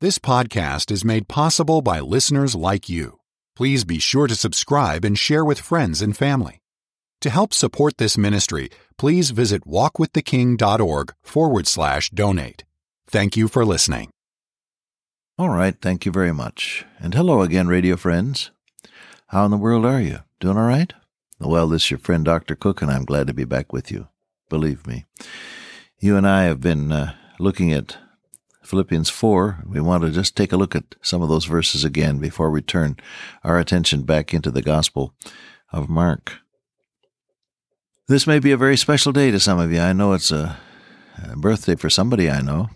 This podcast is made possible by listeners like you. Please be sure to subscribe and share with friends and family. To help support this ministry, please visit walkwiththeking.org forward slash donate. Thank you for listening. All right, thank you very much. And hello again, radio friends. How in the world are you? Doing all right? Well, this is your friend Dr. Cook, and I'm glad to be back with you. Believe me. You and I have been uh, looking at Philippians 4. We want to just take a look at some of those verses again before we turn our attention back into the Gospel of Mark. This may be a very special day to some of you. I know it's a, birthday for somebody I know,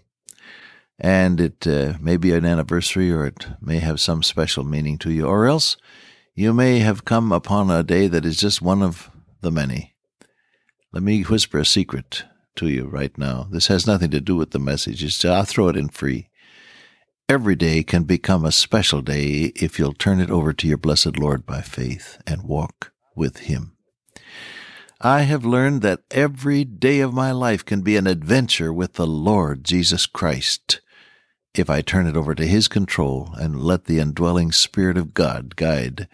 and it uh, may be an anniversary or it may have some special meaning to you, or else you may have come upon a day that is just one of the many. Let me whisper a secret to you right now. This has nothing to do with the message. It's, I'll throw it in free. Every day can become a special day if you'll turn it over to your blessed Lord by faith and walk with Him. I have learned that every day of my life can be an adventure with the Lord Jesus Christ if I turn it over to His control and let the indwelling Spirit of God guide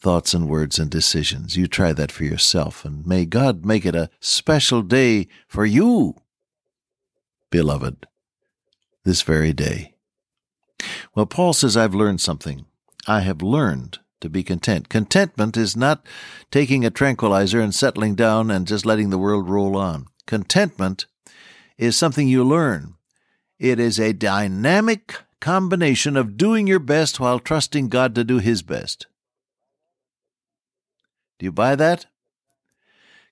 thoughts and words and decisions. You try that for yourself, and may God make it a special day for you, beloved, this very day. Well, Paul says, I've learned something. I have learned to be content. Contentment is not taking a tranquilizer and settling down and just letting the world roll on. Contentment is something you learn. It is a dynamic combination of doing your best while trusting God to do His best. Do you buy that?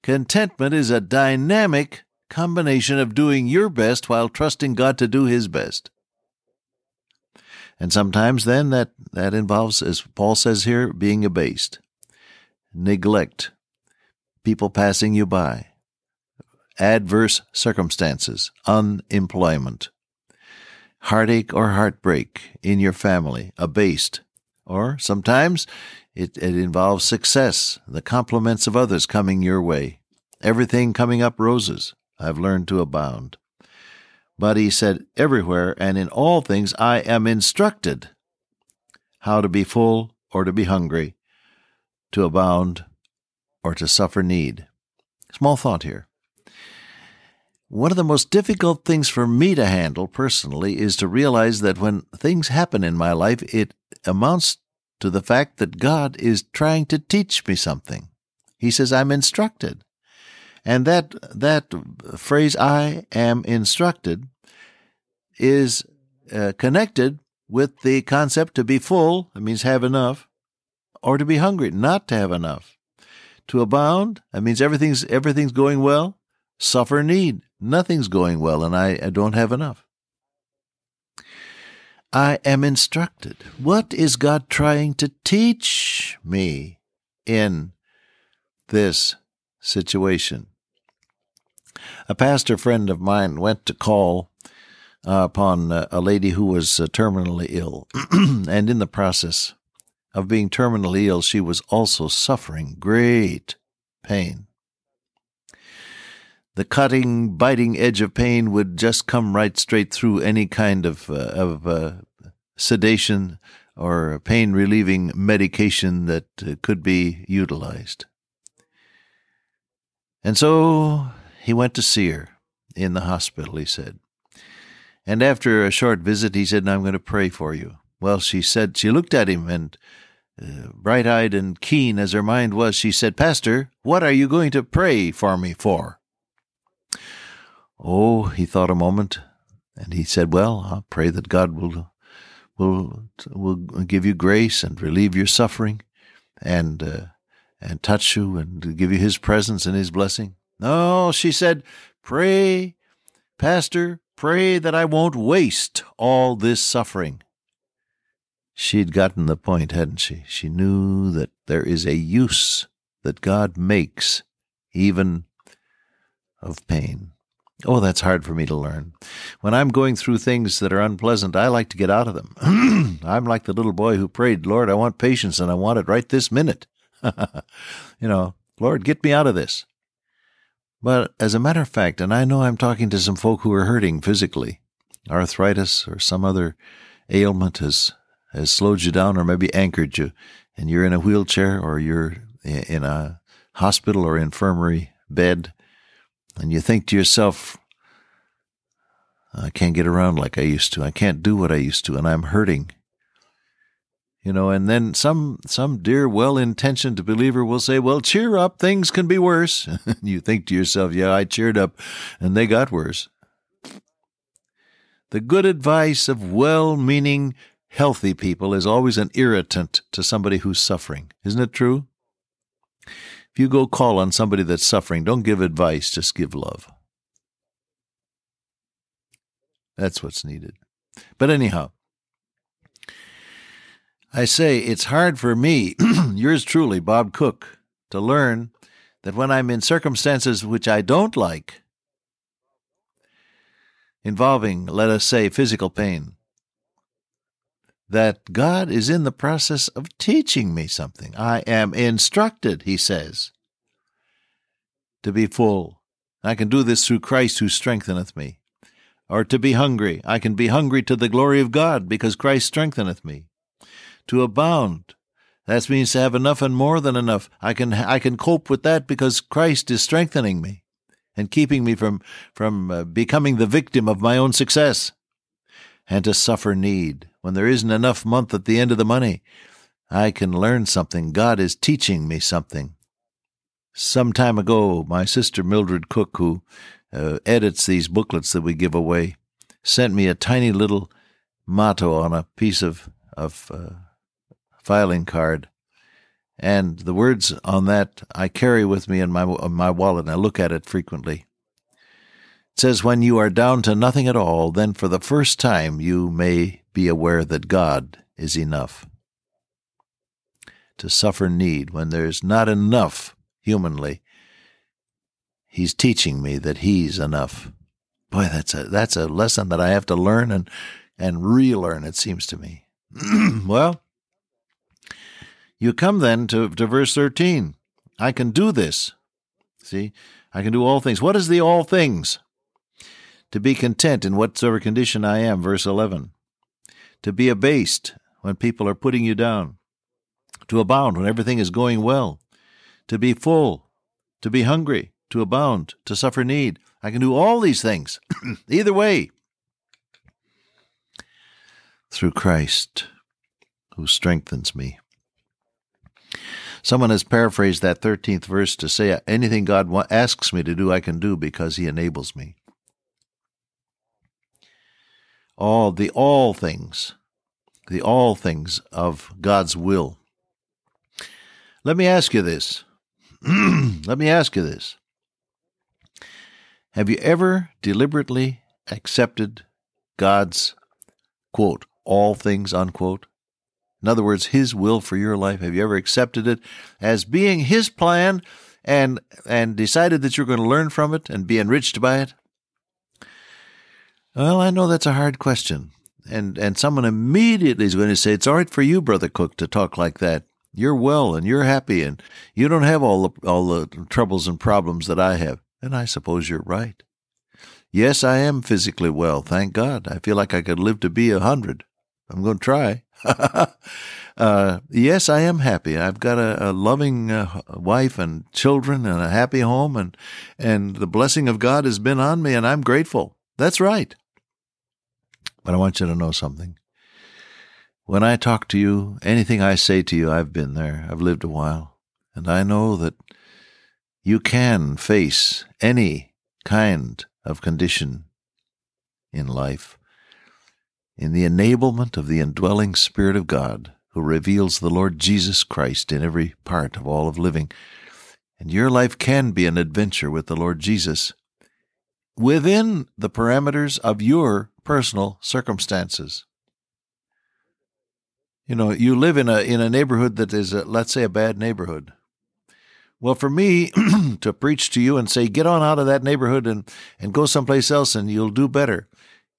Contentment is a dynamic combination of doing your best while trusting God to do His best. And sometimes then that, that involves, as Paul says here, being abased, neglect, people passing you by, adverse circumstances, unemployment, heartache or heartbreak in your family, abased. Or sometimes it, it involves success, the compliments of others coming your way, everything coming up roses. I've learned to abound. But he said, Everywhere and in all things I am instructed how to be full or to be hungry, to abound or to suffer need. Small thought here. One of the most difficult things for me to handle personally is to realize that when things happen in my life, it amounts to the fact that God is trying to teach me something. He says, I'm instructed. And that, that phrase, I am instructed, is uh, connected with the concept to be full, that means have enough, or to be hungry, not to have enough. To abound, that means everything's, everything's going well. Suffer need, nothing's going well, and I, I don't have enough. I am instructed. What is God trying to teach me in this situation? A pastor friend of mine went to call uh, upon uh, a lady who was uh, terminally ill, and in the process of being terminally ill, she was also suffering great pain the cutting, biting edge of pain would just come right straight through any kind of, uh, of uh, sedation or pain relieving medication that uh, could be utilized. And so he went to see her in the hospital, he said. And after a short visit, he said, I'm going to pray for you. Well, she said, she looked at him and uh, bright eyed and keen as her mind was, she said, Pastor, what are you going to pray for me for? Oh, he thought a moment, and he said, "Well, I pray that God will will will give you grace and relieve your suffering, and uh, and touch you and give you His presence and His blessing." No, she said, "Pray, Pastor, pray that I won't waste all this suffering." She'd gotten the point, hadn't she? She knew that there is a use that God makes even of pain. Oh, that's hard for me to learn. When I'm going through things that are unpleasant, I like to get out of them. I'm like the little boy who prayed, Lord, I want patience and I want it right this minute. you know, Lord, get me out of this. But as a matter of fact, and I know I'm talking to some folk who are hurting physically, arthritis or some other ailment has has slowed you down or maybe anchored you, and you're in a wheelchair or you're in a hospital or infirmary bed, and you think to yourself, I can't get around like I used to. I can't do what I used to, and I'm hurting. You know, and then some some dear well-intentioned believer will say, "Well, cheer up, things can be worse." you think to yourself, "Yeah, I cheered up, and they got worse." The good advice of well-meaning, healthy people is always an irritant to somebody who's suffering. Isn't it true? If you go call on somebody that's suffering, don't give advice, just give love. That's what's needed. But anyhow, I say it's hard for me, yours truly, Bob Cook, to learn that when I'm in circumstances which I don't like, involving, let us say, physical pain, that God is in the process of teaching me something. I am instructed, he says, to be full. I can do this through Christ who strengtheneth me. Or to be hungry. I can be hungry to the glory of God because Christ strengtheneth me. To abound. That means to have enough and more than enough. I can I can cope with that because Christ is strengthening me and keeping me from from uh, becoming the victim of my own success. And to suffer need when there isn't enough month at the end of the money. I can learn something. God is teaching me something. Some time ago, my sister Mildred Cook, who uh, edits these booklets that we give away, sent me a tiny little motto on a piece of of uh, filing card, and the words on that I carry with me in my in my wallet. and I look at it frequently. Says, "When you are down to nothing at all, then for the first time you may be aware that God is enough." To suffer need when there's not enough humanly He's teaching me that He's enough. Boy, that's a that's a lesson that I have to learn and and relearn. It seems to me. well, you come then to, to verse thirteen. I can do this. See, I can do all things. What is the all things? To be content in whatsoever condition I am. Verse eleven. To be abased when people are putting you down. To abound when everything is going well. To be full. To be hungry to abound, to suffer need. I can do all these things, either way, through Christ who strengthens me. Someone has paraphrased that 13th verse to say, Anything God asks me to do, I can do because He enables me. All the all things, the all things of God's will. Let me ask you this. Let me ask you this. Have you ever deliberately accepted God's, quote, all things, unquote? In other words, His will for your life. Have you ever accepted it as being His plan and, and decided that you're going to learn from it and be enriched by it? Well, I know that's a hard question. And, and someone immediately is going to say, It's all right for you, Brother Cook, to talk like that. You're well and you're happy and you don't have all the, all the troubles and problems that I have. And I suppose you're right. Yes, I am physically well, thank God. I feel like I could live to be a hundred. I'm going to try. uh, yes, I am happy. I've got a, a loving uh, wife and children and a happy home, and and the blessing of God has been on me, and I'm grateful. That's right. But I want you to know something. When I talk to you, anything I say to you, I've been there. I've lived a while, and I know that you can face any kind of condition in life in the enablement of the indwelling Spirit of God who reveals the Lord Jesus Christ in every part of all of living. And your life can be an adventure with the Lord Jesus within the parameters of your personal circumstances. You know, you live in a in a neighborhood that is, a, let's say, a bad neighborhood. Well, for me to preach to you and say, get on out of that neighborhood and, and go someplace else and you'll do better,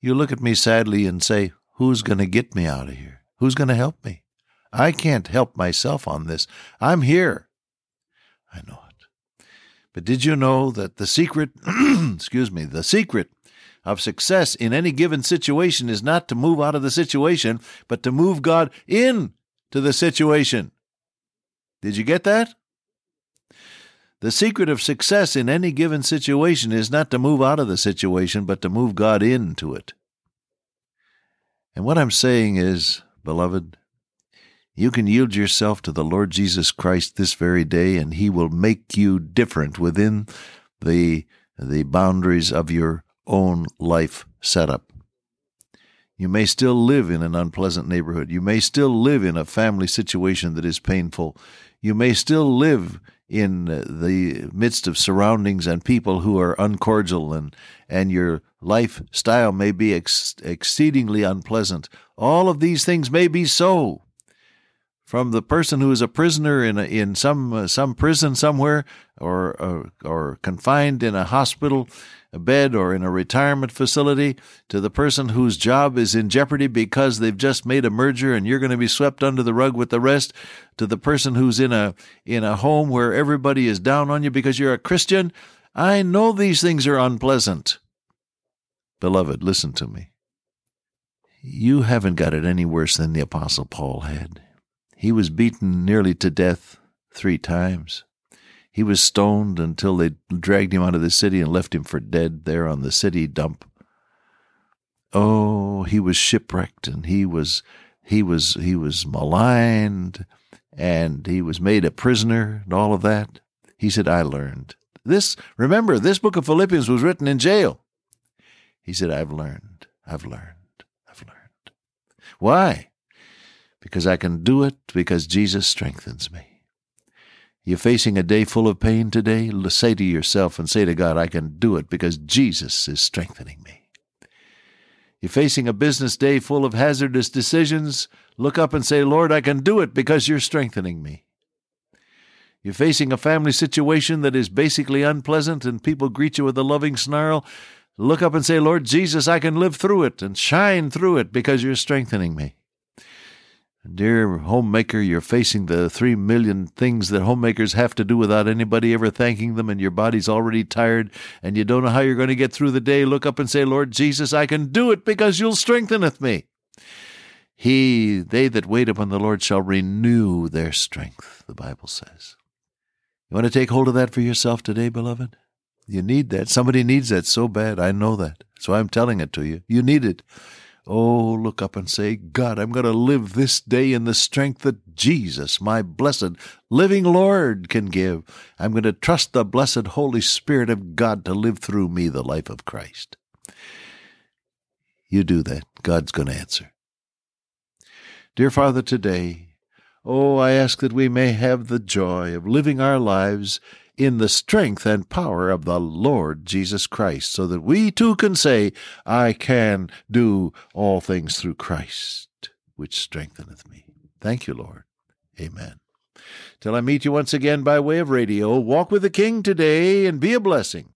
you look at me sadly and say, who's going to get me out of here? Who's going to help me? I can't help myself on this. I'm here. I know it. But did you know that the secret, excuse me, the secret of success in any given situation is not to move out of the situation, but to move God in to the situation. Did you get that? The secret of success in any given situation is not to move out of the situation, but to move God into it. And what I'm saying is, beloved, you can yield yourself to the Lord Jesus Christ this very day, and He will make you different within the, the boundaries of your own life setup. You may still live in an unpleasant neighborhood. You may still live in a family situation that is painful. You may still live in uh, the midst of surroundings and people who are uncordial and and your lifestyle may be ex- exceedingly unpleasant all of these things may be so from the person who is a prisoner in a, in some uh, some prison somewhere or, or or confined in a hospital a bed or in a retirement facility to the person whose job is in jeopardy because they've just made a merger and you're going to be swept under the rug with the rest to the person who's in a in a home where everybody is down on you because you're a Christian I know these things are unpleasant. Beloved listen to me. You haven't got it any worse than the apostle Paul had he was beaten nearly to death 3 times he was stoned until they dragged him out of the city and left him for dead there on the city dump. Oh, he was shipwrecked and he was he was he was maligned and he was made a prisoner and all of that. He said, I learned. This remember, this book of Philippians was written in jail. He said, I've learned, I've learned, I've learned. Why? Because I can do it because Jesus strengthens me. You're facing a day full of pain today? Say to yourself and say to God, I can do it because Jesus is strengthening me. You're facing a business day full of hazardous decisions? Look up and say, Lord, I can do it because you're strengthening me. You're facing a family situation that is basically unpleasant and people greet you with a loving snarl? Look up and say, Lord Jesus, I can live through it and shine through it because you're strengthening me. Dear homemaker, you're facing the three million things that homemakers have to do without anybody ever thanking them, and your body's already tired, and you don't know how you're going to get through the day. Look up and say, Lord Jesus, I can do it because you'll strengtheneth me. He, they that wait upon the Lord shall renew their strength, the Bible says. You want to take hold of that for yourself today, beloved? You need that. Somebody needs that so bad. I know that. So I'm telling it to you. You need it. Oh, look up and say, God, I'm going to live this day in the strength that Jesus, my blessed living Lord, can give. I'm going to trust the blessed Holy Spirit of God to live through me the life of Christ. You do that, God's going to answer. Dear Father, today, oh, I ask that we may have the joy of living our lives in the strength and power of the Lord Jesus Christ, so that we too can say, I can do all things through Christ, which strengtheneth me. Thank you, Lord. Amen. Till I meet you once again by way of radio, walk with the King today and be a blessing.